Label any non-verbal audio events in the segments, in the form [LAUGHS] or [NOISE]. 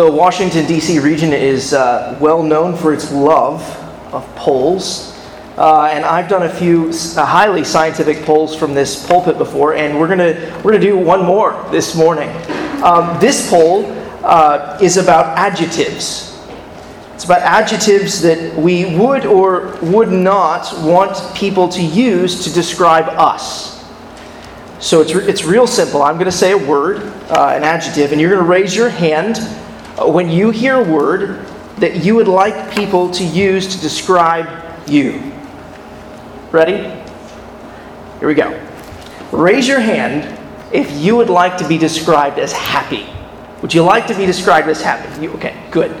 The Washington, D.C. region is uh, well known for its love of polls. Uh, and I've done a few uh, highly scientific polls from this pulpit before, and we're going we're gonna do one more this morning. Um, this poll uh, is about adjectives. It's about adjectives that we would or would not want people to use to describe us. So it's, it's real simple. I'm going to say a word, uh, an adjective, and you're going to raise your hand when you hear a word that you would like people to use to describe you. Ready? Here we go. Raise your hand if you would like to be described as happy. Would you like to be described as happy? You, okay, good.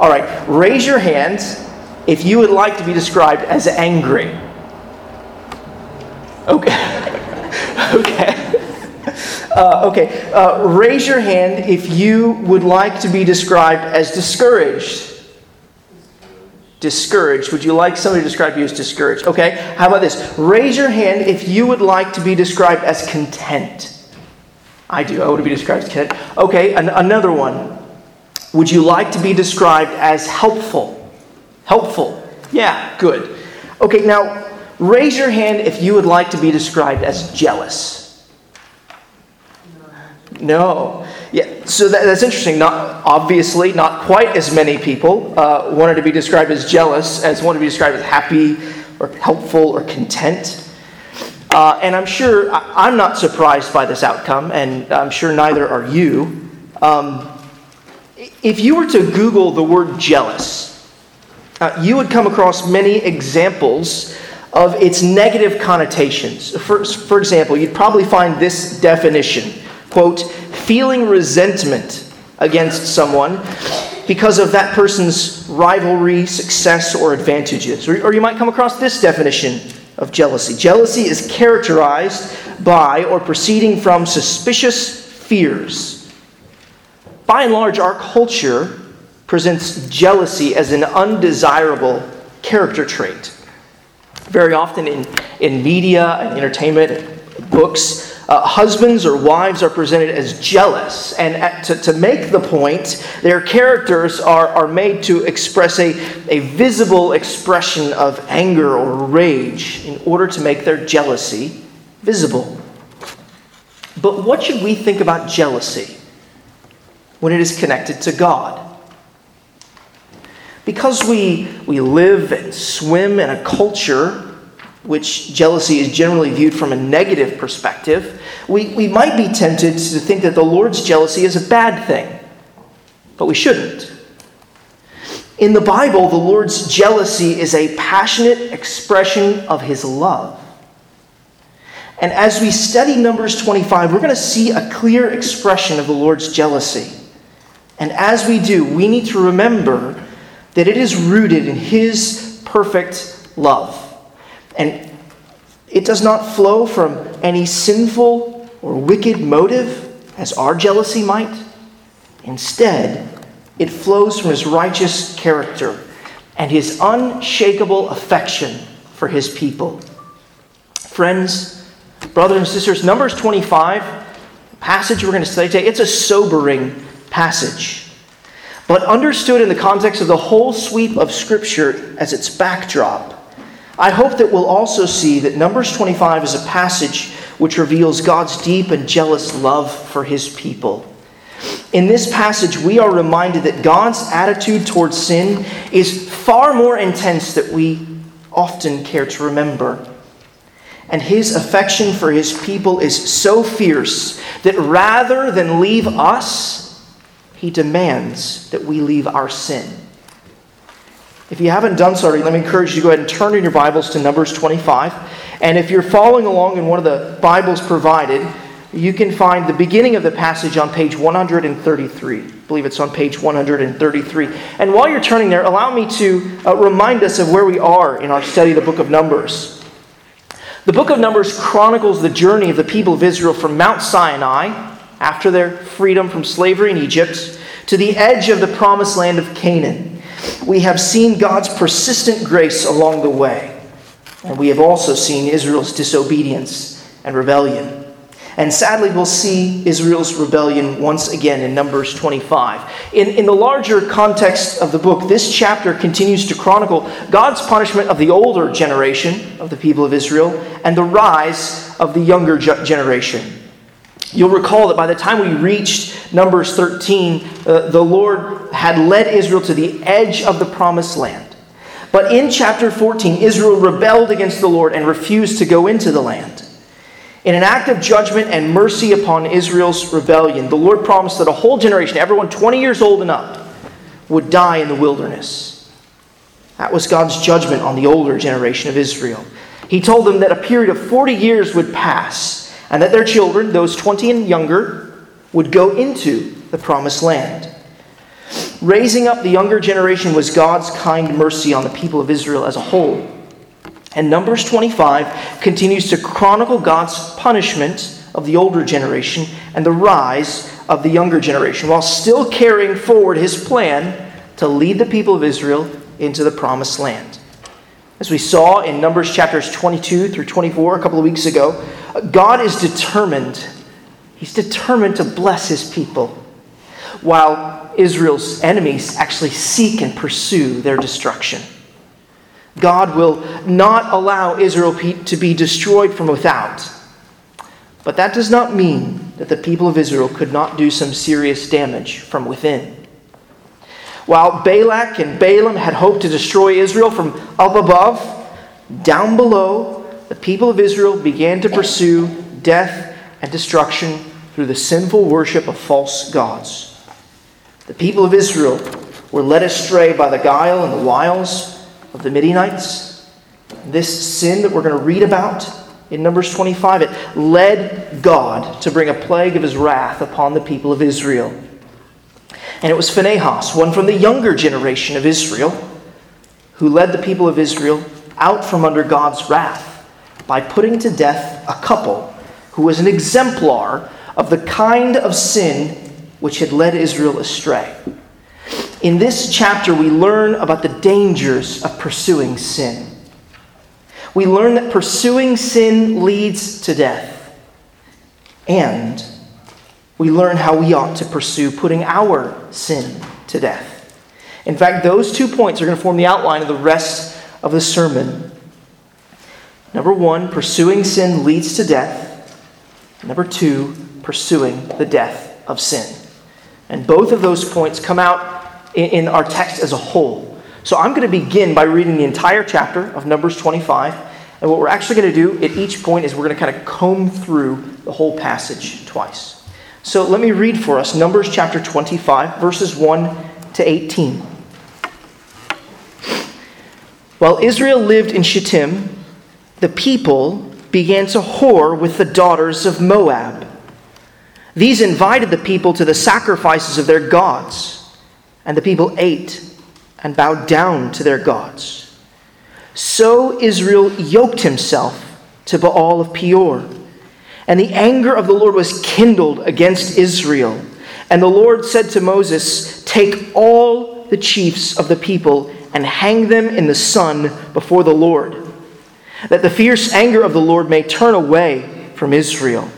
All right, raise your hands if you would like to be described as angry. Okay. [LAUGHS] okay. Uh, okay. Uh, raise your hand if you would like to be described as discouraged discouraged. Would you like somebody to describe you as discouraged? Okay, how about this? Raise your hand if you would like to be described as content. I do. I want to be described as content. Okay, an- another one. Would you like to be described as helpful? Helpful. Yeah, good. Okay, now raise your hand if you would like to be described as jealous. No. Yeah, so that, that's interesting. Not obviously, not quite as many people uh, wanted to be described as jealous as wanted to be described as happy or helpful or content. Uh, and I'm sure I, am not surprised by this outcome, and I'm sure neither are you. Um, if you were to Google the word jealous, uh, you would come across many examples of its negative connotations. For, for example, you'd probably find this definition quote, feeling resentment against someone because of that person's rivalry, success, or advantages. Or, or, you might come across this definition of jealousy jealousy is characterized by or proceeding from suspicious fears. By and large, our culture presents jealousy as an undesirable character trait. Very often in, in media and entertainment, books, uh, husbands or wives are presented as jealous. And at, to, to make the point, their characters are, are made to express a, a visible expression of anger or rage in order to make their jealousy visible. But what should we think about jealousy when it is connected to God? Because we, we live and swim in a culture which jealousy is generally viewed from a negative perspective, we, we might be tempted to think that the Lord's jealousy is a bad thing. But we shouldn't. In the Bible, the Lord's jealousy is a passionate expression of his love. And as we study Numbers 25, we're going to see a clear expression of the Lord's jealousy. And as we do, we need to remember that it is rooted in his perfect love. And it does not flow from any sinful or wicked motive, as our jealousy might. Instead, it flows from his righteous character and his unshakable affection for his people. Friends, brothers and sisters, Numbers 25, passage we're going to study today, it's a sobering passage. But understood in the context of the whole sweep of Scripture as its backdrop, I hope that we'll also see that Numbers 25 is a passage which reveals God's deep and jealous love for his people. In this passage, we are reminded that God's attitude towards sin is far more intense than we often care to remember. And his affection for his people is so fierce that rather than leave us, he demands that we leave our sin. If you haven't done so already, let me encourage you to go ahead and turn in your Bibles to Numbers 25. And if you're following along in one of the Bibles provided, you can find the beginning of the passage on page 133. I believe it's on page 133. And while you're turning there, allow me to uh, remind us of where we are in our study of the book of Numbers. The book of Numbers chronicles the journey of the people of Israel from Mount Sinai, after their freedom from slavery in Egypt, to the edge of the promised land of Canaan we have seen God's persistent grace along the way, and we have also seen Israel's disobedience and rebellion. And sadly, we'll see Israel's rebellion once again in Numbers 25. In, in the larger context of the book, this chapter continues to chronicle God's punishment of the older generation of the people of Israel and the rise of the younger generation. You'll recall that by the time we reached Numbers 13, uh, the Lord had led Israel to the edge of the promised land. But in chapter 14, Israel rebelled against the Lord and refused to go into the land. In an act of judgment and mercy upon Israel's rebellion, the Lord promised that a whole generation, everyone 20 years old and up, would die in the wilderness. That was God's judgment on the older generation of Israel. He told them that a period of 40 years would pass and that their children, those 20 and younger, would go into the promised land. Raising up the younger generation was God's kind mercy on the people of Israel as a whole. And Numbers 25 continues to chronicle God's punishment of the older generation and the rise of the younger generation, while still carrying forward his plan to lead the people of Israel into the promised land. As we saw in Numbers chapters 22 through 24 a couple of weeks ago, God is determined. He's determined to bless his people, while Israel's enemies actually seek and pursue their destruction. God will not allow Israel to be destroyed from without. But that does not mean that the people of Israel could not do some serious damage from within. While Balak and Balaam had hoped to destroy Israel from up above, down below, the people of Israel began to pursue death and destruction through the sinful worship of false gods. The people of Israel were led astray by the guile and the wiles of the Midianites. This sin that we're going to read about in Numbers 25, it led God to bring a plague of his wrath upon the people of Israel. And it was Phinehas, one from the younger generation of Israel, who led the people of Israel out from under God's wrath by putting to death a couple who was an exemplar of the kind of sin which had led Israel astray. In this chapter, we learn about the dangers of pursuing sin. We learn that pursuing sin leads to death. And we learn how we ought to pursue putting our sin to death. In fact, those two points are going to form the outline of the rest of the sermon. Number one, pursuing sin leads to death. Number two, pursuing the death of sin. And both of those points come out in, our text as a whole. So I'm going to begin by reading the entire chapter of Numbers 25. And what we're actually going to do at each point is we're going to kind of comb through the whole passage twice. So let me read for us Numbers chapter 25, verses 1 to 18. While Israel lived in Shittim, the people began to whore with the daughters of Moab. These invited the people to the sacrifices of their gods and the people ate and bowed down to their gods. So Israel yoked himself to Baal of Peor. And the anger of the Lord was kindled against Israel. And the Lord said to Moses, Take all the chiefs of the people and hang them in the sun before the Lord, that the fierce anger of the Lord may turn away from Israel.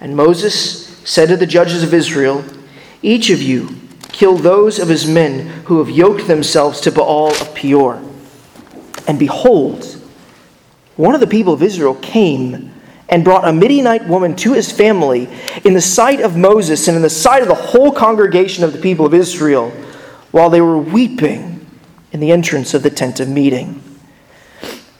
And Moses said to the judges of Israel, Each of you kill those of his men who have yoked themselves to Baal of Peor. And behold, one of the people of Israel came and brought a Midianite woman to his family in the sight of Moses and in the sight of the whole congregation of the people of Israel while they were weeping in the entrance of the tent of meeting.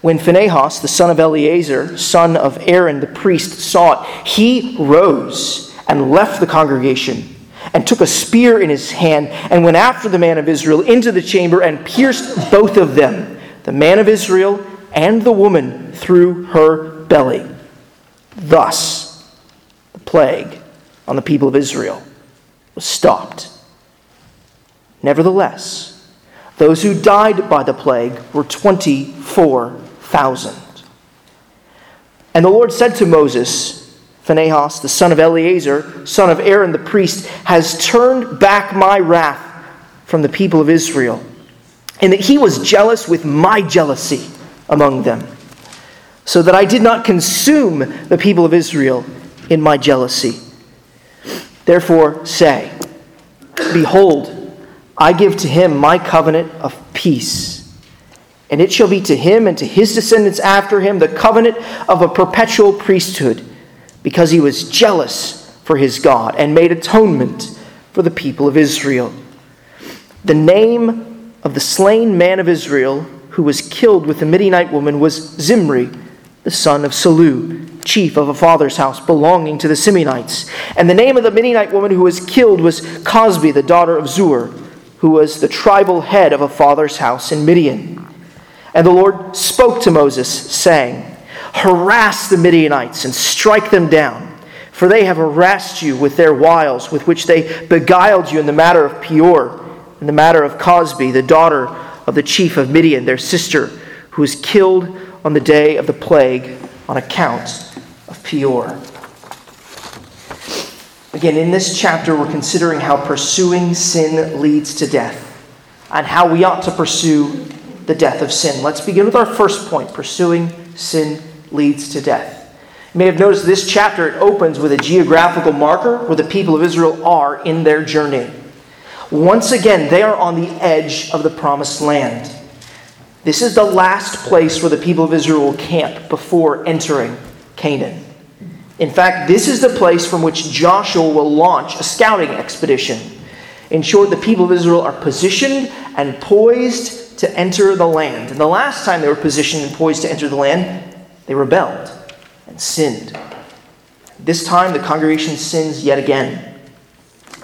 When Phinehas, the son of Eleazar, son of Aaron the priest, saw it, he rose and left the congregation and took a spear in his hand and went after the man of Israel into the chamber and pierced both of them, the man of Israel and the woman, through her belly. Thus, the plague on the people of Israel was stopped. Nevertheless, those who died by the plague were 24,000. And the Lord said to Moses, Phinehas, the son of Eleazar, son of Aaron the priest, has turned back my wrath from the people of Israel, and that he was jealous with my jealousy among them, so that I did not consume the people of Israel in my jealousy. Therefore, say, Behold, I give to him my covenant of peace. And it shall be to him and to his descendants after him the covenant of a perpetual priesthood, because he was jealous for his God and made atonement for the people of Israel. The name of the slain man of Israel who was killed with the Midianite woman was Zimri, the son of Salu, chief of a father's house belonging to the Simeonites. And the name of the Midianite woman who was killed was Cosbi, the daughter of Zur, who was the tribal head of a father's house in Midian. And the Lord spoke to Moses, saying, Harass the Midianites and strike them down, for they have harassed you with their wiles, with which they beguiled you in the matter of Peor, in the matter of Cosbi, the daughter of the chief of Midian, their sister, who was killed on the day of the plague on account of Peor. Again, in this chapter, we're considering how pursuing sin leads to death and how we ought to pursue the death of sin. Let's begin with our first point pursuing sin leads to death. You may have noticed this chapter it opens with a geographical marker where the people of Israel are in their journey. Once again, they are on the edge of the promised land. This is the last place where the people of Israel will camp before entering Canaan. In fact, this is the place from which Joshua will launch a scouting expedition. In short, the people of Israel are positioned and poised to enter the land. And the last time they were positioned and poised to enter the land, they rebelled and sinned. This time, the congregation sins yet again.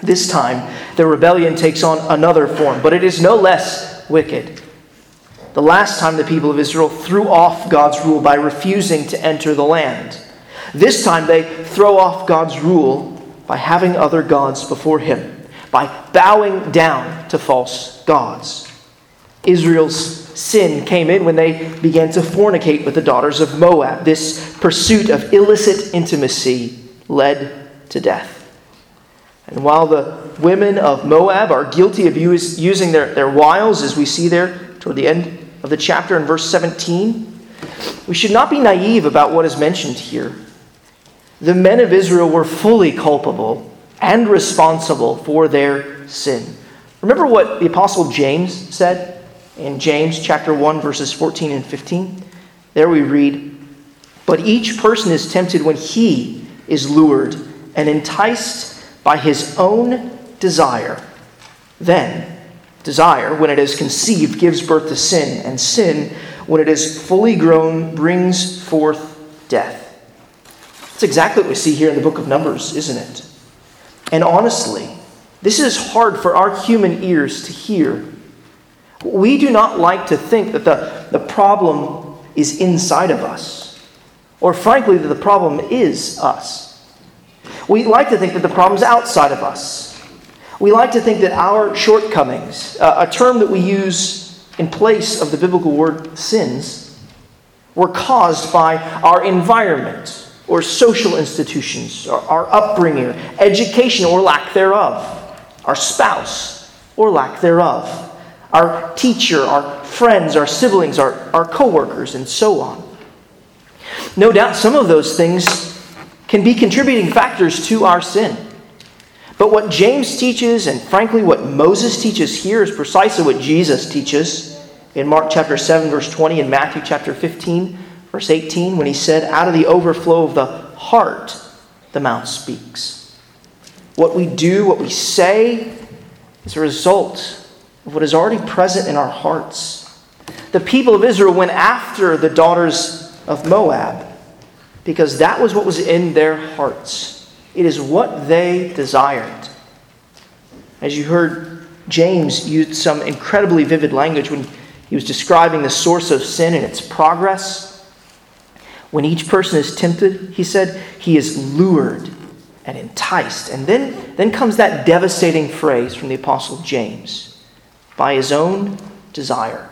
This time, the rebellion takes on another form, but it is no less wicked. The last time the people of Israel threw off God's rule by refusing to enter the land. This time they throw off God's rule by having other gods before Him, by bowing down to false gods. Israel's sin came in when they began to fornicate with the daughters of Moab. This pursuit of illicit intimacy led to death. And while the women of Moab are guilty of using their, their wiles, as we see there toward the end of the chapter in verse 17, we should not be naive about what is mentioned here. The men of Israel were fully culpable and responsible for their sin. Remember what the Apostle James said in James chapter 1, verses 14 and 15? There we read, But each person is tempted when he is lured and enticed by his own desire. Then, desire, when it is conceived, gives birth to sin, and sin, when it is fully grown, brings forth death. That's exactly what we see here in the book of Numbers, isn't it? And honestly, this is hard for our human ears to hear. We do not like to think that the, the problem is inside of us, or frankly, that the problem is us. We like to think that the problem's outside of us. We like to think that our shortcomings, uh, a term that we use in place of the biblical word sins, were caused by our environment or social institutions, or our upbringing, education or lack thereof, our spouse or lack thereof, our teacher, our friends, our siblings, our, our coworkers, and so on. No doubt some of those things can be contributing factors to our sin. But what James teaches, and frankly what Moses teaches here, is precisely what Jesus teaches in Mark chapter 7, verse 20, and Matthew chapter 15, verse 18, when he said, Out of the overflow of the heart, the mouth speaks. What we do, what we say, is a result of what is already present in our hearts. The people of Israel went after the daughters of Moab because that was what was in their hearts. It is what they desired. As you heard, James used some incredibly vivid language when he was describing the source of sin and its progress. When each person is tempted, he said, he is lured and enticed. And then, then comes that devastating phrase from the Apostle James by his own desire.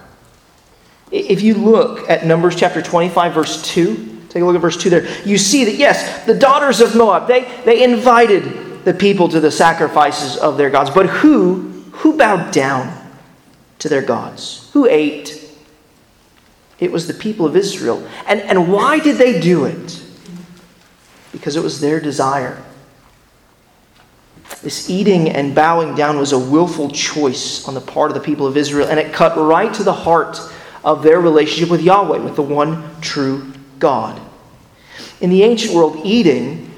If you look at Numbers chapter 25, verse 2, Take a look at verse 2 there. You see that, yes, the daughters of Moab, they, they invited the people to the sacrifices of their gods. But who, who bowed down to their gods? Who ate? It was the people of Israel. And, and why did they do it? because it was their desire. This eating and bowing down was a willful choice on the part of the people of Israel, and it cut right to the heart of their relationship with Yahweh, with the one true God. In the ancient world, eating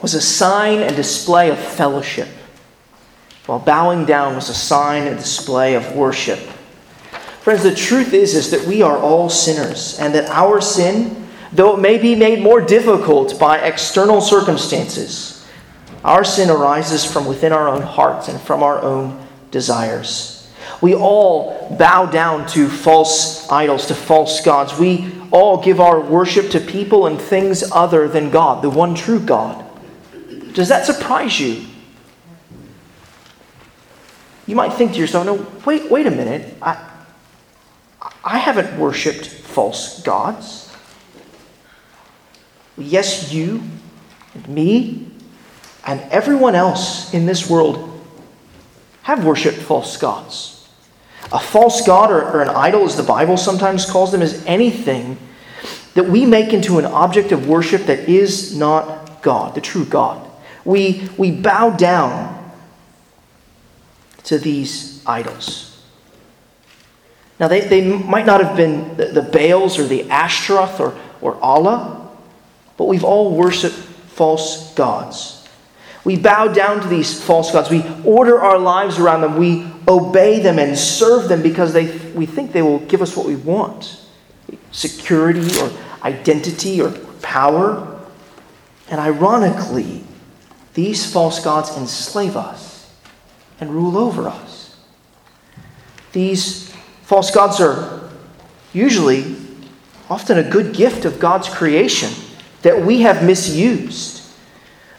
was a sign and display of fellowship, while bowing down was a sign and display of worship. Friends, the truth is, is that we are all sinners, and that our sin, though it may be made more difficult by external circumstances, our sin arises from within our own hearts and from our own desires. We all bow down to false idols, to false gods. We all give our worship to people and things other than God, the one true God. Does that surprise you? You might think to yourself, no, wait, wait a minute. I, I haven't worshiped false gods. Yes, you and me and everyone else in this world have worshiped false gods. A false god or, or, an idol, as the Bible sometimes calls them, is anything that we make into an object of worship that is not God, the true God. We, we bow down to these idols. Now, they, they might not have been the, the Baals or the Ashtaroth or, or Allah, but we've all worshiped false gods. We bow down to these false gods. We order our lives around them. We obey them and serve them because they, we think they will give us what we want security or identity or power. And ironically, these false gods enslave us and rule over us. These False gods are usually often a good gift of God's creation that we have misused.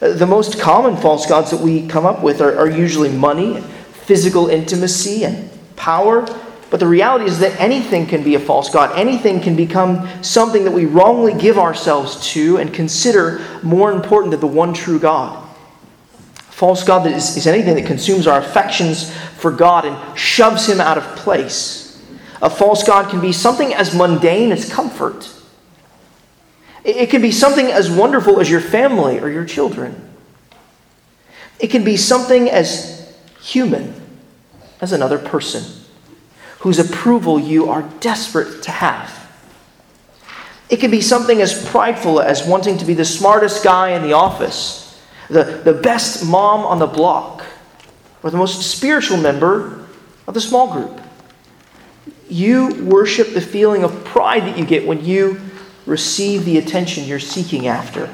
The most common false gods that we come up with are, are usually money, physical intimacy, and power. But the reality is that anything can be a false god. Anything can become something that we wrongly give ourselves to and consider more important than the one true God. False God is, is anything that consumes our affections for God and shoves him out of place. A false God can be something as mundane as comfort. It can be something as wonderful as your family or your children. It can be something as human as another person whose approval you are desperate to have. It can be something as prideful as wanting to be the smartest guy in the office, the, the best mom on the block, or the most spiritual member of the small group. You worship the feeling of pride that you get when you receive the attention you're seeking after.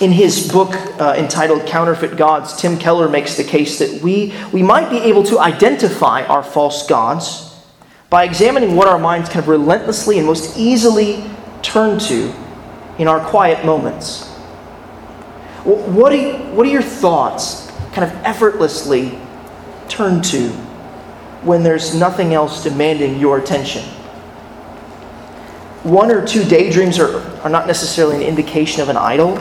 In his book uh, entitled Counterfeit Gods, Tim Keller makes the case that we, we might be able to identify our false gods by examining what our minds kind of relentlessly and most easily turn to in our quiet moments. What, you, what are your thoughts kind of effortlessly turn to when there's nothing else demanding your attention. One or two daydreams are, are not necessarily an indication of an idol.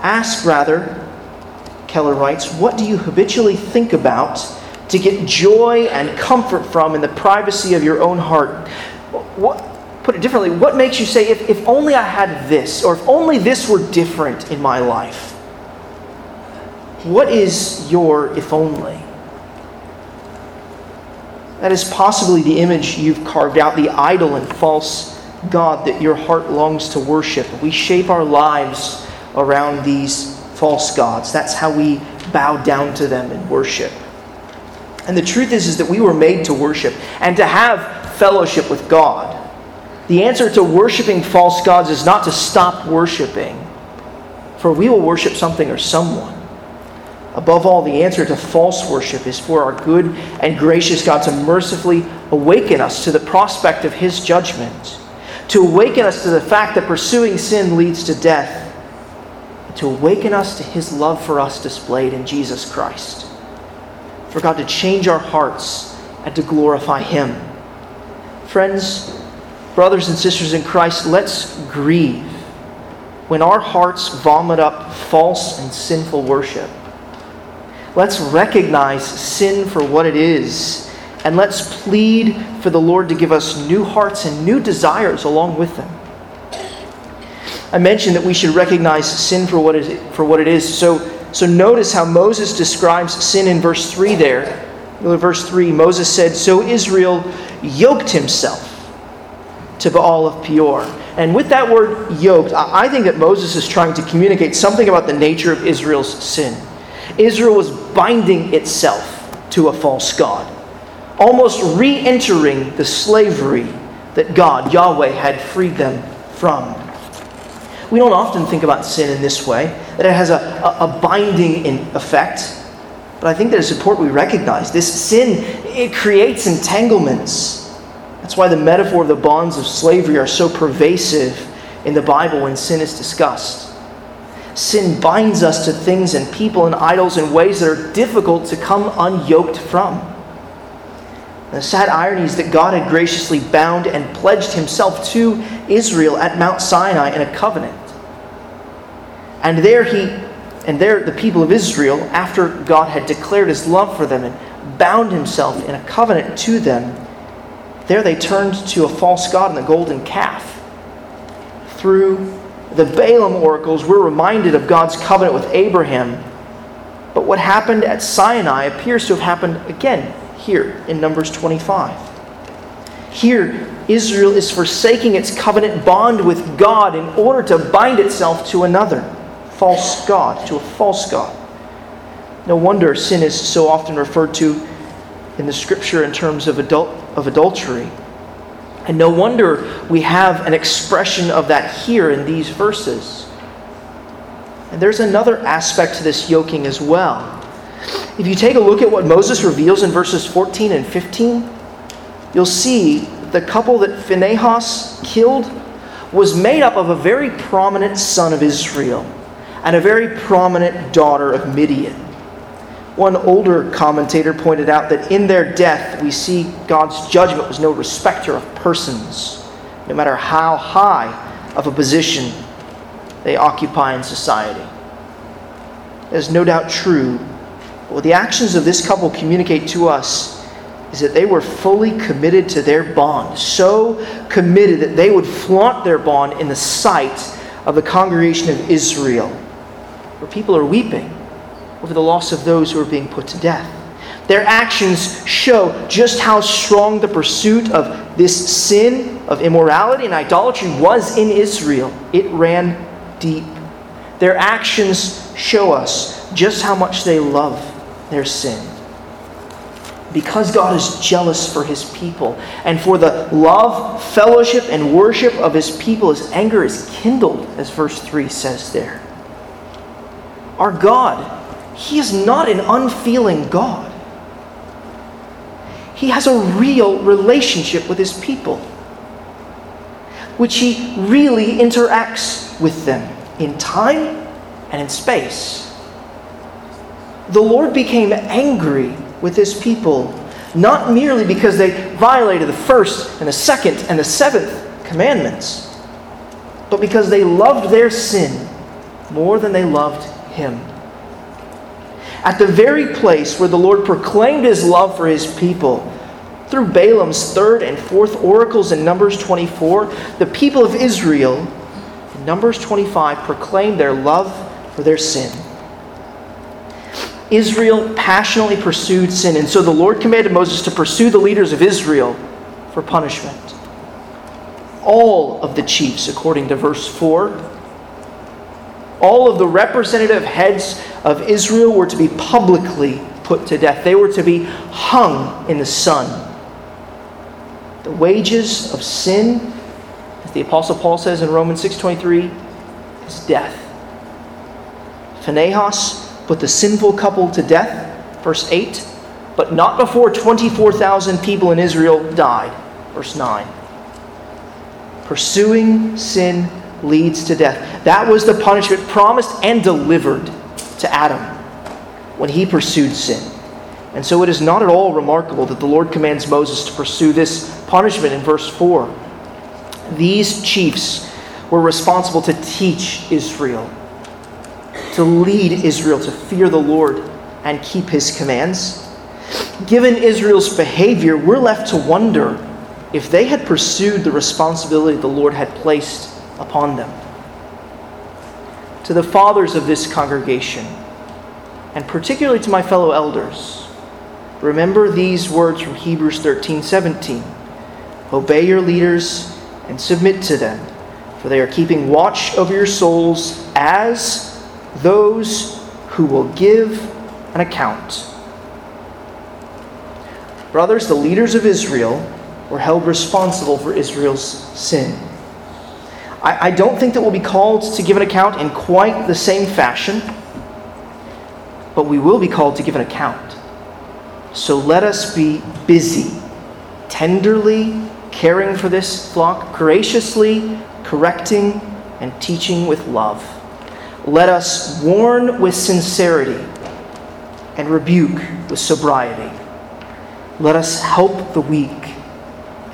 Ask rather, Keller writes, what do you habitually think about to get joy and comfort from in the privacy of your own heart? What, put it differently, what makes you say, if, if only I had this, or if only this were different in my life? What is your if only? That is possibly the image you've carved out, the idol and false God that your heart longs to worship. We shape our lives around these false gods. That's how we bow down to them and worship. And the truth is, is that we were made to worship and to have fellowship with God. The answer to worshiping false gods is not to stop worshiping, for we will worship something or someone. Above all, the answer to false worship is for our good and gracious God to mercifully awaken us to the prospect of His judgment, to awaken us to the fact that pursuing sin leads to death, to awaken us to His love for us displayed in Jesus Christ, for God to change our hearts and to glorify Him. Friends, brothers and sisters in Christ, let's grieve when our hearts vomit up false and sinful worship. Let's recognize sin for what it is, and let's plead for the Lord to give us new hearts and new desires along with them. I mentioned that we should recognize sin for what, is, for what it is. So, so notice how Moses describes sin in verse 3 there. Verse 3 Moses said, So Israel yoked himself to Baal of Peor. And with that word yoked, I think that Moses is trying to communicate something about the nature of Israel's sin. Israel was binding itself to a false God, almost re entering the slavery that God, Yahweh, had freed them from. We don't often think about sin in this way, that it has a, a, a binding in effect. But I think that it's important we recognize this sin, it creates entanglements. That's why the metaphor of the bonds of slavery are so pervasive in the Bible when sin is discussed. Sin binds us to things and people and idols in ways that are difficult to come unyoked from. The sad irony is that God had graciously bound and pledged himself to Israel at Mount Sinai in a covenant. And there he and there the people of Israel, after God had declared his love for them and bound himself in a covenant to them, there they turned to a false god and the golden calf. Through the Balaam oracles, we're reminded of God's covenant with Abraham. But what happened at Sinai appears to have happened again here in Numbers 25. Here, Israel is forsaking its covenant bond with God in order to bind itself to another false God, to a false God. No wonder sin is so often referred to in the scripture in terms of, adult, of adultery. And no wonder we have an expression of that here in these verses. And there's another aspect to this yoking as well. If you take a look at what Moses reveals in verses 14 and 15, you'll see the couple that Phinehas killed was made up of a very prominent son of Israel and a very prominent daughter of Midian. One older commentator pointed out that in their death, we see God's judgment was no respecter of persons, no matter how high of a position they occupy in society. That is no doubt true what the actions of this couple communicate to us is that they were fully committed to their bond, so committed that they would flaunt their bond in the sight of the congregation of Israel, where people are weeping over the loss of those who are being put to death. Their actions show just how strong the pursuit of this sin of immorality and idolatry was in Israel. It ran deep. Their actions show us just how much they love their sin. Because God is jealous for his people and for the love, fellowship, and worship of his people, his anger is kindled, as verse 3 says there. Our God, he is not an unfeeling God. He has a real relationship with his people, which he really interacts with them in time and in space the Lord became angry with his people, not merely because they violated the first and the second and the seventh commandments, but because they loved their sin more than they loved him. At the very place where the Lord proclaimed his love for his people, through Balaam's third and fourth oracles in Numbers 24, the people of Israel in Numbers 25 proclaimed their love for their sin. Israel passionately pursued sin, and so the Lord commanded Moses to pursue the leaders of Israel for punishment. All of the chiefs, according to verse 4, all of the representative heads of Israel were to be publicly put to death. They were to be hung in the sun. The wages of sin, as the apostle Paul says in Romans 6:23, is death. Phinehas put the sinful couple to death, verse 8, but not before 24,000 people in Israel died, verse 9. Pursuing sin leads to death. That was the punishment promised and delivered to Adam when he pursued sin. And so it is not at all remarkable that the Lord commands Moses to pursue this punishment in verse 4. These chiefs were responsible to teach Israel to lead Israel to fear the Lord and keep his commands. Given Israel's behavior, we're left to wonder if they had pursued the responsibility the Lord had placed upon them. to the fathers of this congregation, and particularly to my fellow elders, remember these words from Hebrews 13 17. Obey your leaders and submit to them, for they are keeping watch over your souls as those who will give an account. Brothers, the leaders of Israel were held responsible for Israel's sin. I, I don't think that we'll be called to give an account in quite the same fashion, but we will be called to give an account. So let us be busy, tenderly caring for this flock, graciously correcting and teaching with love. Let us warn with sincerity and rebuke with sobriety. Let us help the weak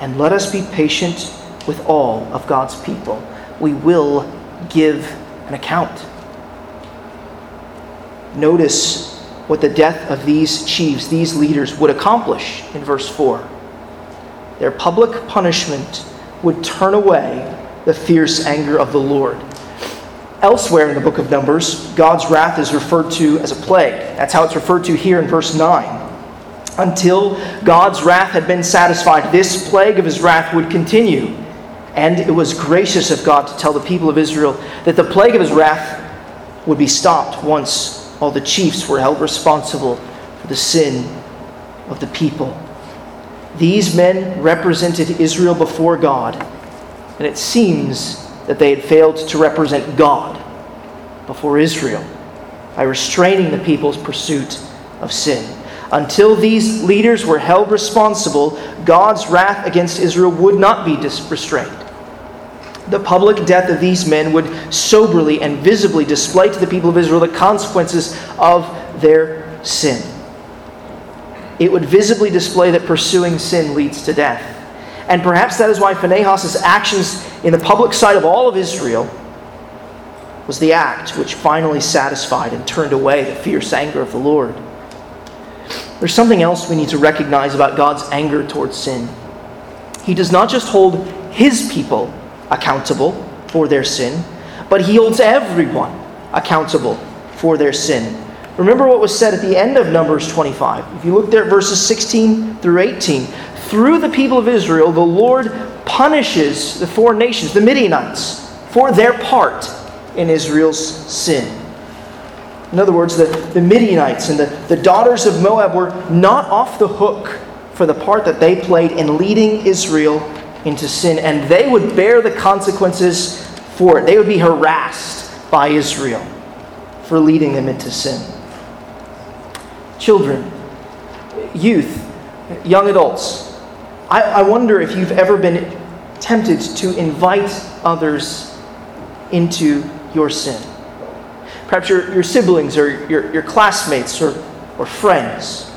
and let us be patient with all of God's people. We will give an account. Notice what the death of these chiefs, these leaders, would accomplish in verse 4. Their public punishment would turn away the fierce anger of the Lord. Elsewhere in the book of Numbers, God's wrath is referred to as a plague. That's how it's referred to here in verse 9. Until God's wrath had been satisfied, this plague of his wrath would continue. And it was gracious of God to tell the people of Israel that the plague of his wrath would be stopped once all the chiefs were held responsible for the sin of the people. These men represented Israel before God, and it seems that they had failed to represent God before Israel by restraining the people's pursuit of sin. Until these leaders were held responsible, God's wrath against Israel would not be restrained. The public death of these men would soberly and visibly display to the people of Israel the consequences of their sin. It would visibly display that pursuing sin leads to death. And perhaps that is why Phinehas' actions in the public sight of all of Israel was the act which finally satisfied and turned away the fierce anger of the Lord. There's something else we need to recognize about God's anger towards sin. He does not just hold his people accountable for their sin, but he holds everyone accountable for their sin. Remember what was said at the end of Numbers 25. If you look there at verses 16 through 18, through the people of Israel, the Lord punishes the foreign nations, the Midianites, for their part in Israel's sin. In other words, the, the Midianites and the, the daughters of Moab were not off the hook for the part that they played in leading Israel into sin, and they would bear the consequences for it. They would be harassed by Israel for leading them into sin. Children, youth, young adults, I, I wonder if you've ever been tempted to invite others into your sin. Perhaps your, your siblings or your, your classmates or, or friends.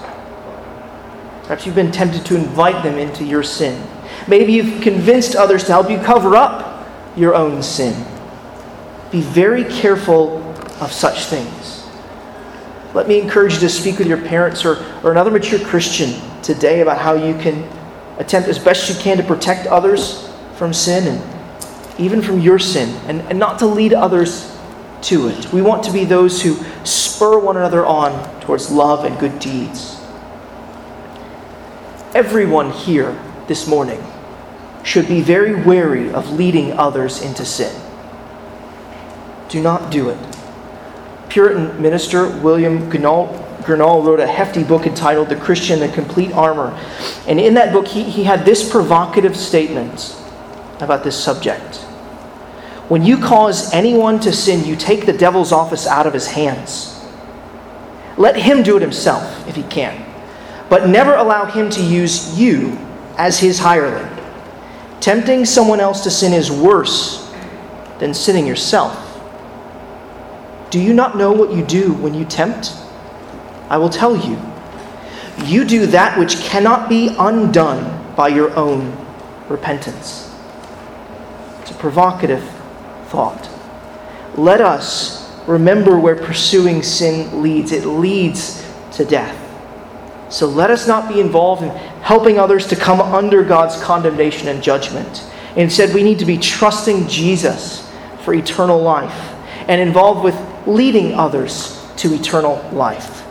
Perhaps you've been tempted to invite them into your sin. Maybe you've convinced others to help you cover up your own sin. Be very careful of such things. Let me encourage you to speak with your parents or, or another mature Christian today about how you can attempt as best you can to protect others from sin and even from your sin and, and not to lead others to it. We want to be those who spur one another on towards love and good deeds. Everyone here this morning should be very wary of leading others into sin. Do not do it. Puritan minister William Gurnall, Gurnall wrote a hefty book entitled The Christian the Complete Armor. And in that book, he, he had this provocative statement about this subject. When you cause anyone to sin, you take the devil's office out of his hands. Let him do it himself if he can, but never allow him to use you as his hireling. Tempting someone else to sin is worse than sinning yourself. Do you not know what you do when you tempt? I will tell you. You do that which cannot be undone by your own repentance. It's a provocative thought. Let us remember where pursuing sin leads. It leads to death. So let us not be involved in helping others to come under God's condemnation and judgment. Instead, we need to be trusting Jesus for eternal life. and involved with leading others to eternal life.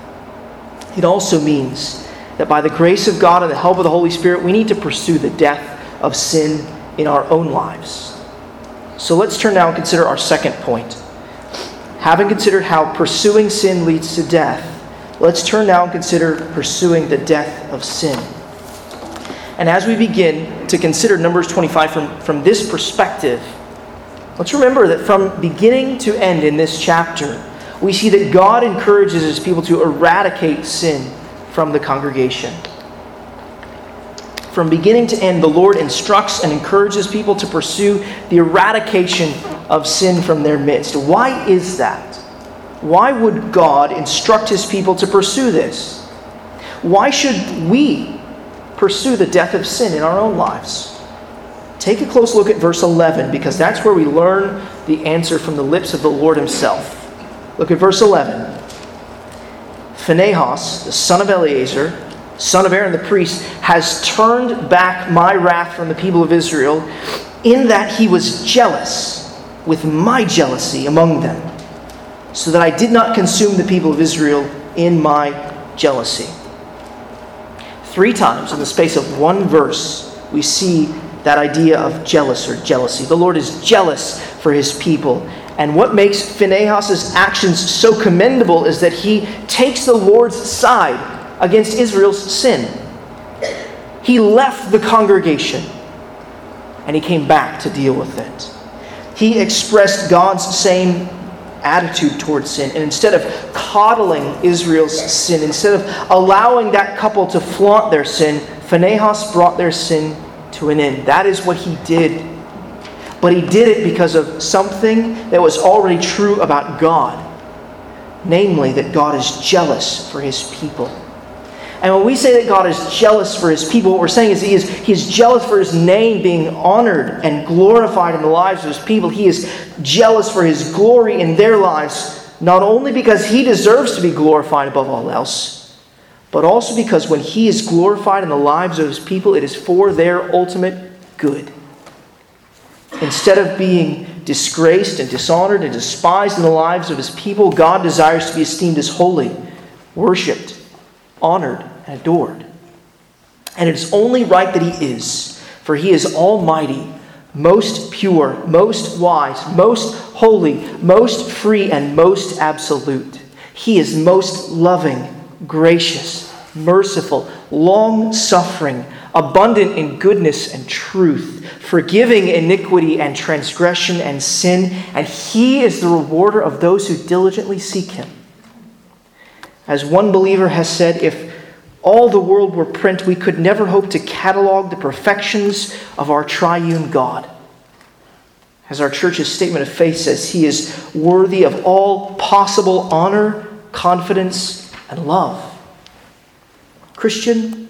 It also means that by the grace of God and the help of the Holy Spirit, we need to pursue the death of sin in our own lives. So let's turn now and consider our second point. Having considered how pursuing sin leads to death, let's turn now and consider pursuing the death of sin. And as we begin to consider Numbers 25 from, from this perspective, let's remember that from beginning to end in this chapter, we see that God encourages his people to eradicate sin from the congregation. From beginning to end, the Lord instructs and encourages people to pursue the eradication of sin from their midst. Why is that? Why would God instruct his people to pursue this? Why should we pursue the death of sin in our own lives? Take a close look at verse 11 because that's where we learn the answer from the lips of the Lord himself. Look at verse 11. Phinehas, the son of Eleazar, son of Aaron the priest, has turned back my wrath from the people of Israel in that he was jealous with my jealousy among them, so that I did not consume the people of Israel in my jealousy. Three times in the space of one verse, we see that idea of jealous or jealousy. The Lord is jealous for his people. And what makes Phinehas' actions so commendable is that he takes the Lord's side against Israel's sin. He left the congregation and he came back to deal with it he expressed God's same attitude towards sin. And instead of coddling Israel's sin, instead of allowing that couple to flaunt their sin, Phinehas brought their sin to an end. That is what he did. But he did it because of something that was already true about God namely, that God is jealous for his people. And when we say that God is jealous for his people, what we're saying is he is, he is jealous for his name being honored and glorified in the lives of his people. He is jealous for his glory in their lives, not only because he deserves to be glorified above all else, but also because when he is glorified in the lives of his people, it is for their ultimate good. Instead of being disgraced and dishonored and despised in the lives of his people, God desires to be esteemed as holy, worshiped, honored, and adored. And it is only right that he is, for he is almighty, most pure, most wise, most holy, most free, and most absolute. He is most loving, gracious, merciful, long suffering, abundant in goodness and truth, forgiving iniquity and transgression and sin, and he is the rewarder of those who diligently seek him. As one believer has said, if all the world were print, we could never hope to catalog the perfections of our triune God. As our church's statement of faith says, He is worthy of all possible honor, confidence, and love. Christian,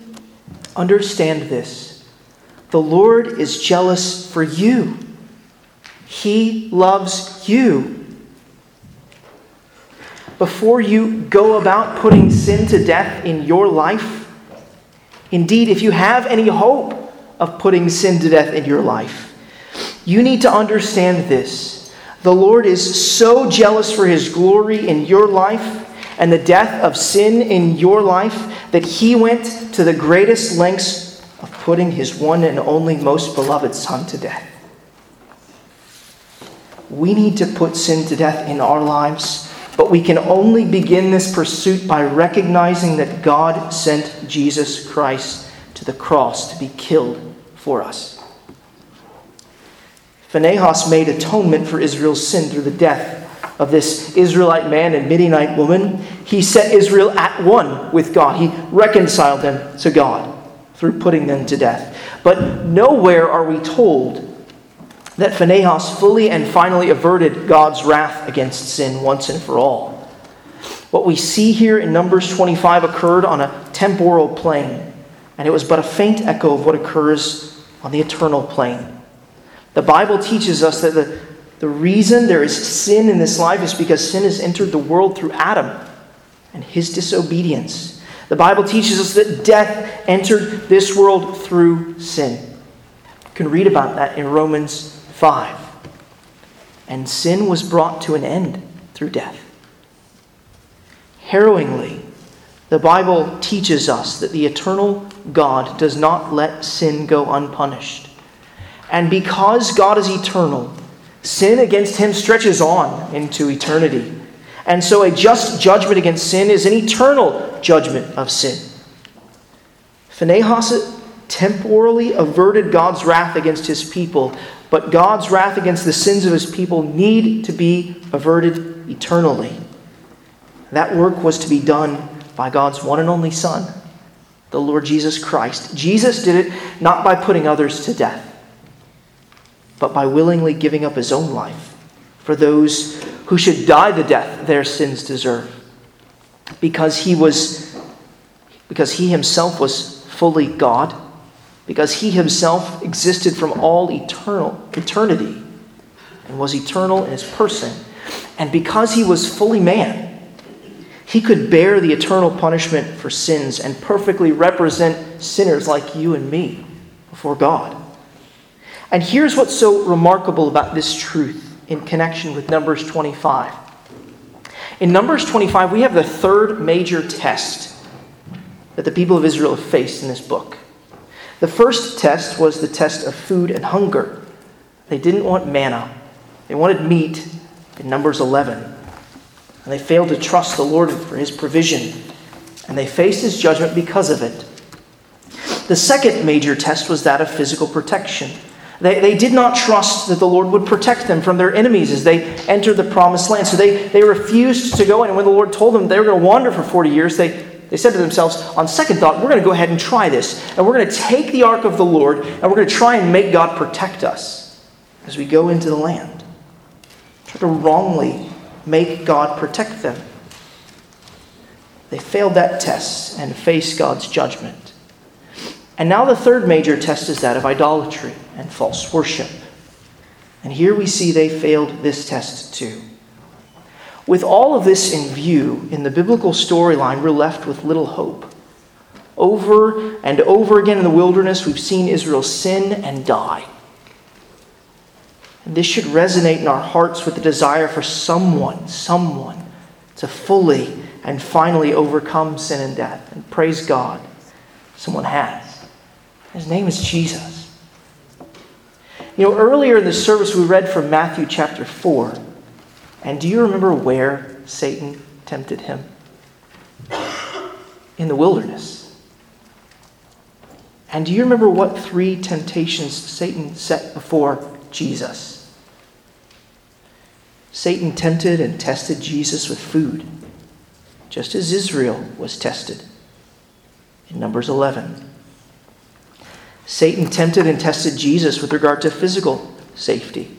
understand this. The Lord is jealous for you. He loves you before you go about putting sin to death in your life. Indeed, if you have any hope of putting sin to death in your life, you need to understand this. The Lord is so jealous for his glory in your life and the death of sin in your life that he went to the greatest lengths of putting his one and only most beloved Son to death. We need to put sin to death in our lives but we can only begin this pursuit by recognizing that God sent Jesus Christ to the cross to be killed for us. Phinehas made atonement for Israel's sin through the death of this Israelite man and Midianite woman. He set Israel at one with God, he reconciled them to God through putting them to death. But nowhere are we told that Phinehas fully and finally averted God's wrath against sin once and for all. What we see here in Numbers 25 occurred on a temporal plane, and it was but a faint echo of what occurs on the eternal plane. The Bible teaches us that the, the reason there is sin in this life is because sin has entered the world through Adam and his disobedience. The Bible teaches us that death entered this world through sin. You can read about that in Romans 5. and sin was brought to an end through death. Harrowingly, the Bible teaches us that the eternal God does not let sin go unpunished. And because God is eternal, sin against him stretches on into eternity. And so a just judgment against sin is an eternal judgment of sin. Phinehas temporally averted God's wrath against his people, but God's wrath against the sins of his people need to be averted eternally. That work was to be done by God's one and only Son, the Lord Jesus Christ. Jesus did it not by putting others to death, but by willingly giving up his own life for those who should die the death their sins deserve. Because he was because he himself was fully God, because he himself existed from all eternal eternity and was eternal in his person, and because he was fully man he could bear the eternal punishment for sins and perfectly represent sinners like you and me before God. And here's what's so remarkable about this truth in connection with Numbers 25. In Numbers 25, we have the third major test that the people of Israel have faced in this book. The first test was the test of food and hunger. They didn't want manna, they wanted meat in Numbers 11 and they failed to trust the Lord for his provision, and they faced his judgment because of it. The second major test was that of physical protection. They, they did not trust that the Lord would protect them from their enemies as they entered the promised land. So they, they refused to go in. And when the Lord told them they were going to wander for 40 years, they, they said to themselves, on second thought, we're going to go ahead and try this. And we're going to take the ark of the Lord and we're going to try and make God protect us as we go into the land. Try to wrongly make God protect them. They failed that test and faced God's judgment. And now the third major test is that of idolatry and false worship. And here we see they failed this test too. With all of this in view, in the biblical storyline, we're left with little hope. Over and over again in the wilderness, we've seen Israel sin and die. And this should resonate in our hearts with the desire for someone, someone, to fully and finally overcome sin and death. And praise God, someone has. His name is Jesus. You know, earlier in the service, we read from Matthew chapter 4. And do you remember where Satan tempted him? In the wilderness. And do you remember what three temptations Satan set before Jesus? Satan tempted and tested Jesus with food, just as Israel was tested in Numbers 11. Satan tempted and tested Jesus with regard to physical safety,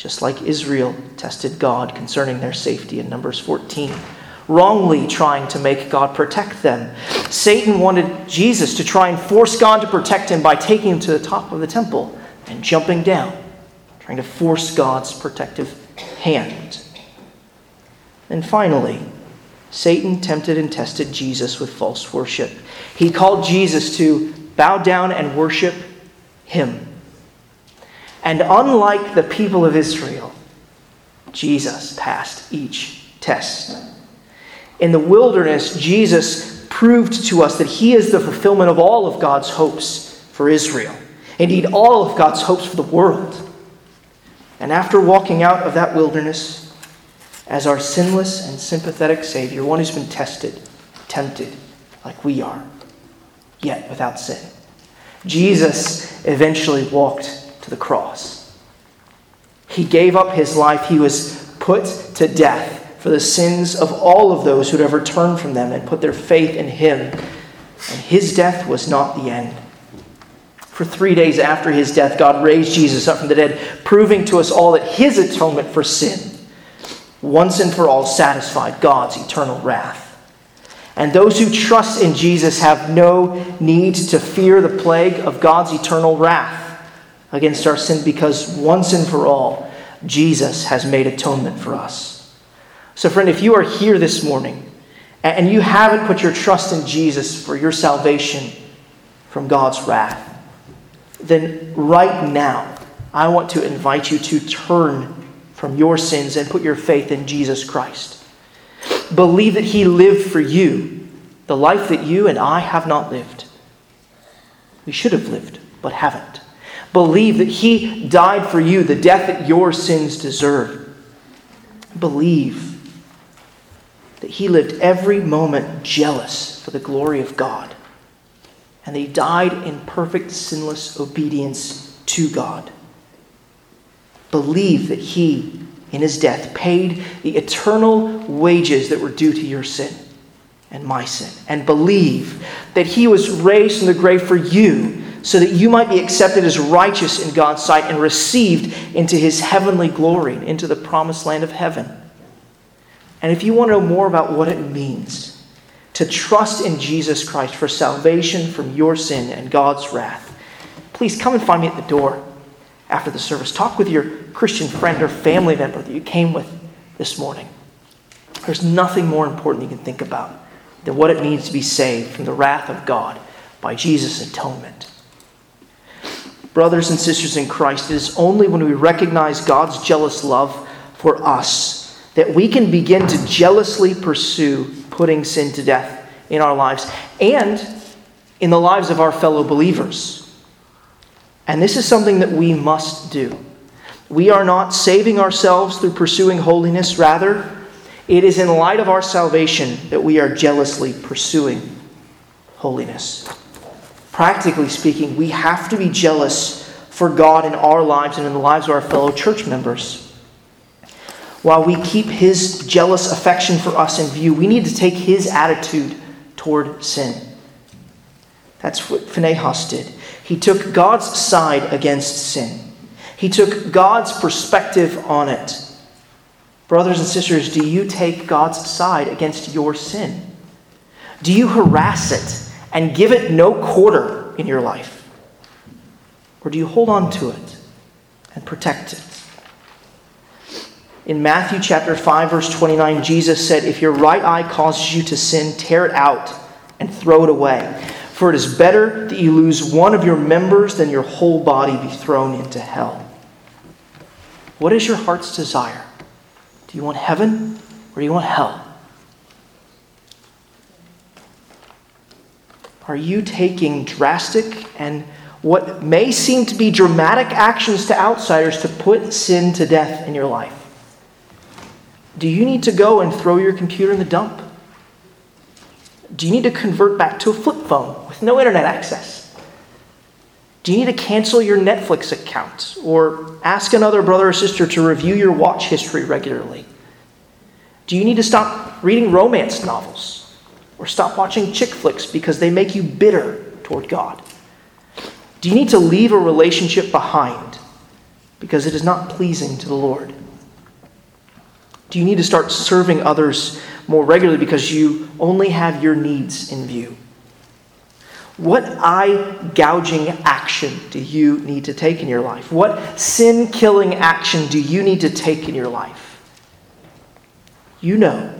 just like Israel tested God concerning their safety in Numbers 14, wrongly trying to make God protect them. Satan wanted Jesus to try and force God to protect him by taking him to the top of the temple and jumping down, trying to force God's protective hand. And finally, Satan tempted and tested Jesus with false worship. He called Jesus to bow down and worship him. And unlike the people of Israel, Jesus passed each test. In the wilderness, Jesus proved to us that he is the fulfillment of all of God's hopes for Israel. Indeed, all of God's hopes for the world. And after walking out of that wilderness as our sinless and sympathetic Savior, one who's been tested, tempted, like we are, yet without sin, Jesus eventually walked the cross. He gave up his life, he was put to death for the sins of all of those who'd ever turned from them and put their faith in him. And his death was not the end. For three days after his death, God raised Jesus up from the dead, proving to us all that his atonement for sin, once and for all, satisfied God's eternal wrath. And those who trust in Jesus have no need to fear the plague of God's eternal wrath against our sin because once and for all, Jesus has made atonement for us. So, friend, if you are here this morning and you haven't put your trust in Jesus for your salvation from God's wrath, then right now, I want to invite you to turn from your sins and put your faith in Jesus Christ. Believe that He lived for you the life that you and I have not lived. We should have lived, but haven't. Believe that He died for you, the death that your sins deserve. Believe that He lived every moment jealous for the glory of God, and that He died in perfect, sinless obedience to God. Believe that He, in His death, paid the eternal wages that were due to your sin and my sin, and believe that He was raised from the grave for you so that you might be accepted as righteous in God's sight and received into his heavenly glory, into the promised land of heaven. And if you want to know more about what it means to trust in Jesus Christ for salvation from your sin and God's wrath, please come and find me at the door after the service. Talk with your Christian friend or family member that you came with this morning. There's nothing more important you can think about than what it means to be saved from the wrath of God by Jesus' atonement. Brothers and sisters in Christ, it is only when we recognize God's jealous love for us that we can begin to jealously pursue putting sin to death in our lives and in the lives of our fellow believers. And this is something that we must do. We are not saving ourselves through pursuing holiness, rather, it is in light of our salvation that we are jealously pursuing holiness practically speaking, we have to be jealous for God in our lives and in the lives of our fellow church members. While we keep His jealous affection for us in view, we need to take His attitude toward sin. That's what Phinehas did. He took God's side against sin, he took God's perspective on it. Brothers and sisters, do you take God's side against your sin? Do you harass it? And give it no quarter in your life? Or do you hold on to it and protect it? In Matthew chapter 5 verse 29 Jesus said, "If your right eye causes you to sin, tear it out and throw it away, for it is better that you lose one of your members than your whole body be thrown into hell." What is your heart's desire? Do you want heaven or do you want hell? Are you taking drastic and what may seem to be dramatic actions to outsiders to put sin to death in your life? Do you need to go and throw your computer in the dump? Do you need to convert back to a flip phone with no internet access? Do you need to cancel your Netflix account or ask another brother or sister to review your watch history regularly? Do you need to stop reading romance novels? Or stop watching chick flicks because they make you bitter toward God? Do you need to leave a relationship behind because it is not pleasing to the Lord? Do you need to start serving others more regularly because you only have your needs in view? What eye gouging action do you need to take in your life? What sin killing action do you need to take in your life? You know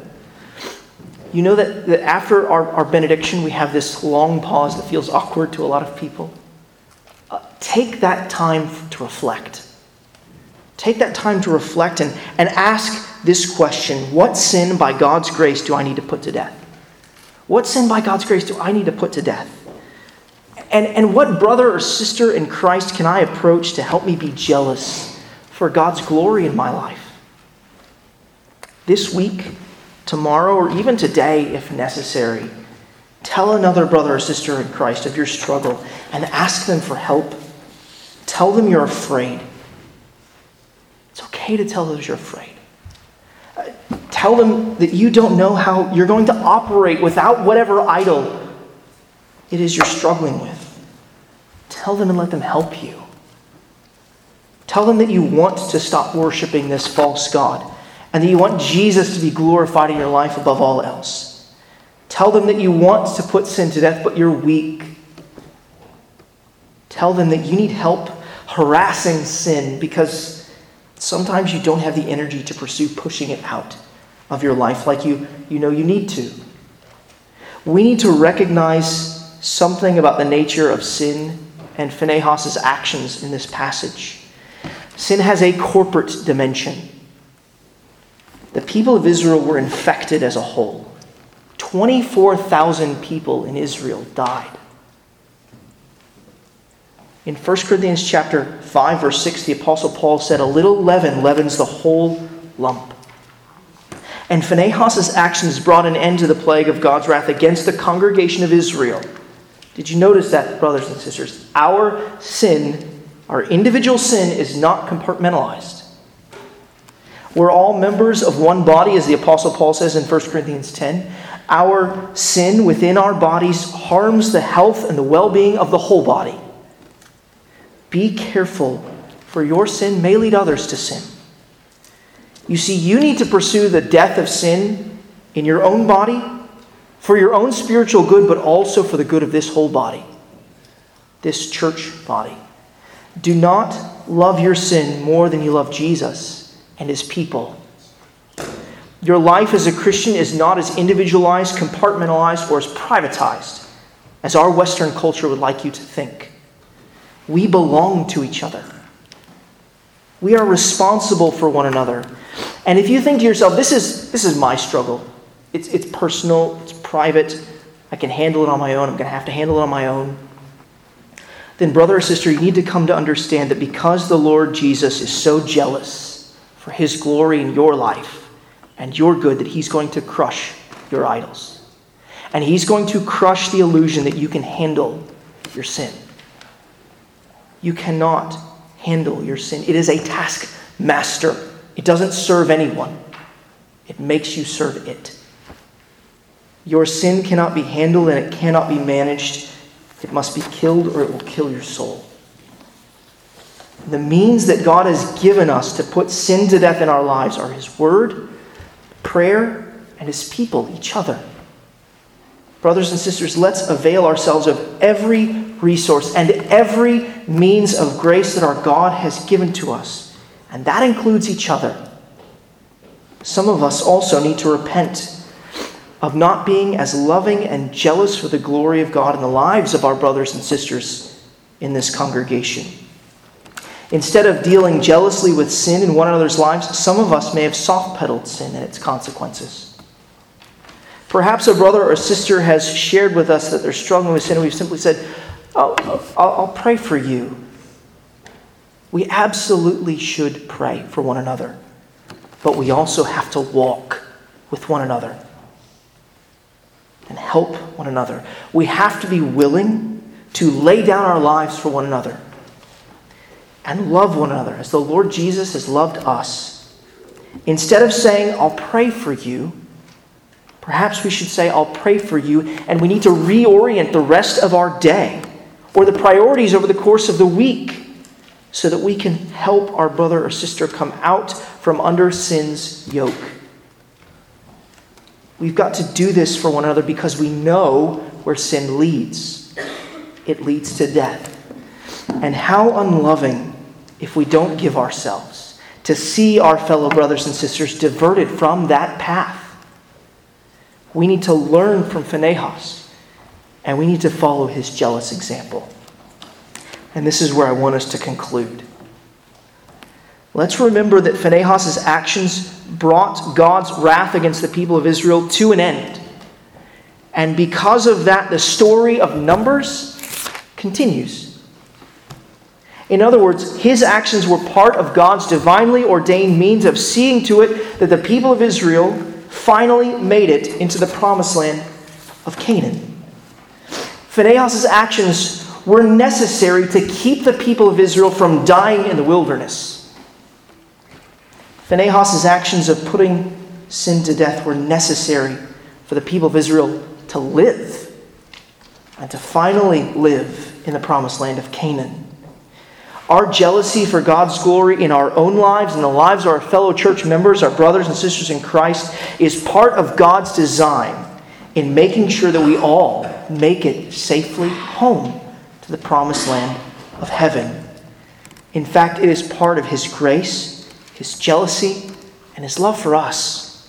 you know that, that after our, our benediction, we have this long pause that feels awkward to a lot of people. Uh, take that time to reflect. Take that time to reflect and, and ask this question What sin by God's grace do I need to put to death? What sin by God's grace do I need to put to death? And, and what brother or sister in Christ can I approach to help me be jealous for God's glory in my life? This week, tomorrow, or even today if necessary. Tell another brother or sister in Christ of your struggle and ask them for help. Tell them you're afraid. It's okay to tell those you're afraid. Uh, tell them that you don't know how you're going to operate without whatever idol it is you're struggling with. Tell them and let them help you. Tell them that you want to stop worshiping this false God and that you want Jesus to be glorified in your life above all else. Tell them that you want to put sin to death, but you're weak. Tell them that you need help harassing sin because sometimes you don't have the energy to pursue pushing it out of your life like you, you know you need to. We need to recognize something about the nature of sin and Phinehas' actions in this passage. Sin has a corporate dimension the people of Israel were infected as a whole. 24,000 people in Israel died. In 1 Corinthians chapter 5 verse 6 the apostle Paul said a little leaven leavens the whole lump. And Phinehas' actions brought an end to the plague of God's wrath against the congregation of Israel. Did you notice that, brothers and sisters? Our sin, our individual sin, is not compartmentalized. We're all members of one body, as the Apostle Paul says in 1 Corinthians 10. Our sin within our bodies harms the health and the well being of the whole body. Be careful, for your sin may lead others to sin. You see, you need to pursue the death of sin in your own body for your own spiritual good, but also for the good of this whole body, this church body. Do not love your sin more than you love Jesus and his people. Your life as a Christian is not as individualized, compartmentalized, or as privatized as our Western culture would like you to think. We belong to each other. We are responsible for one another. And if you think to yourself, this is, this is my struggle, it's, it's personal, it's private, I can handle it on my own, I'm going to have to handle it on my own, then, brother or sister, you need to come to understand that because the Lord Jesus is so jealous for his glory in your life and your good, that he's going to crush your idols. And he's going to crush the illusion that you can handle your sin. You cannot handle your sin. It is a taskmaster. It doesn't serve anyone, it makes you serve it. Your sin cannot be handled and it cannot be managed. It must be killed or it will kill your soul. The means that God has given us to put sin to death in our lives are His Word, prayer, and His people, each other. Brothers and sisters, let's avail ourselves of every resource and every means of grace that our God has given to us. And that includes each other. Some of us also need to repent of not being as loving and jealous for the glory of God in the lives of our brothers and sisters in this congregation. Instead of dealing jealously with sin in one another's lives, some of us may have soft pedaled sin and its consequences. Perhaps a brother or sister has shared with us that they're struggling with sin, and we've simply said, oh, I'll, I'll pray for you. We absolutely should pray for one another, but we also have to walk with one another and help one another. We have to be willing to lay down our lives for one another and love one another as the Lord Jesus has loved us. Instead of saying, I'll pray for you, Perhaps we should say, I'll pray for you, and we need to reorient the rest of our day or the priorities over the course of the week so that we can help our brother or sister come out from under sin's yoke. We've got to do this for one another because we know where sin leads. It leads to death. And how unloving if we don't give ourselves to see our fellow brothers and sisters diverted from that path. We need to learn from Phinehas, and we need to follow his jealous example. And this is where I want us to conclude. Let's remember that Phinehas' actions brought God's wrath against the people of Israel to an end. And because of that, the story of Numbers continues. In other words, his actions were part of God's divinely ordained means of seeing to it that the people of Israel finally made it into the promised land of Canaan. Phinehas' actions were necessary to keep the people of Israel from dying in the wilderness. Phinehas' actions of putting sin to death were necessary for the people of Israel to live and to finally live in the promised land of Canaan. Our jealousy for God's glory in our own lives and the lives of our fellow church members, our brothers and sisters in Christ, is part of God's design in making sure that we all make it safely home to the promised land of heaven. In fact, it is part of His grace, His jealousy, and His love for us.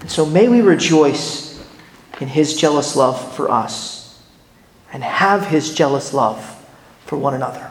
And so may we rejoice in His jealous love for us and have His jealous love for one another.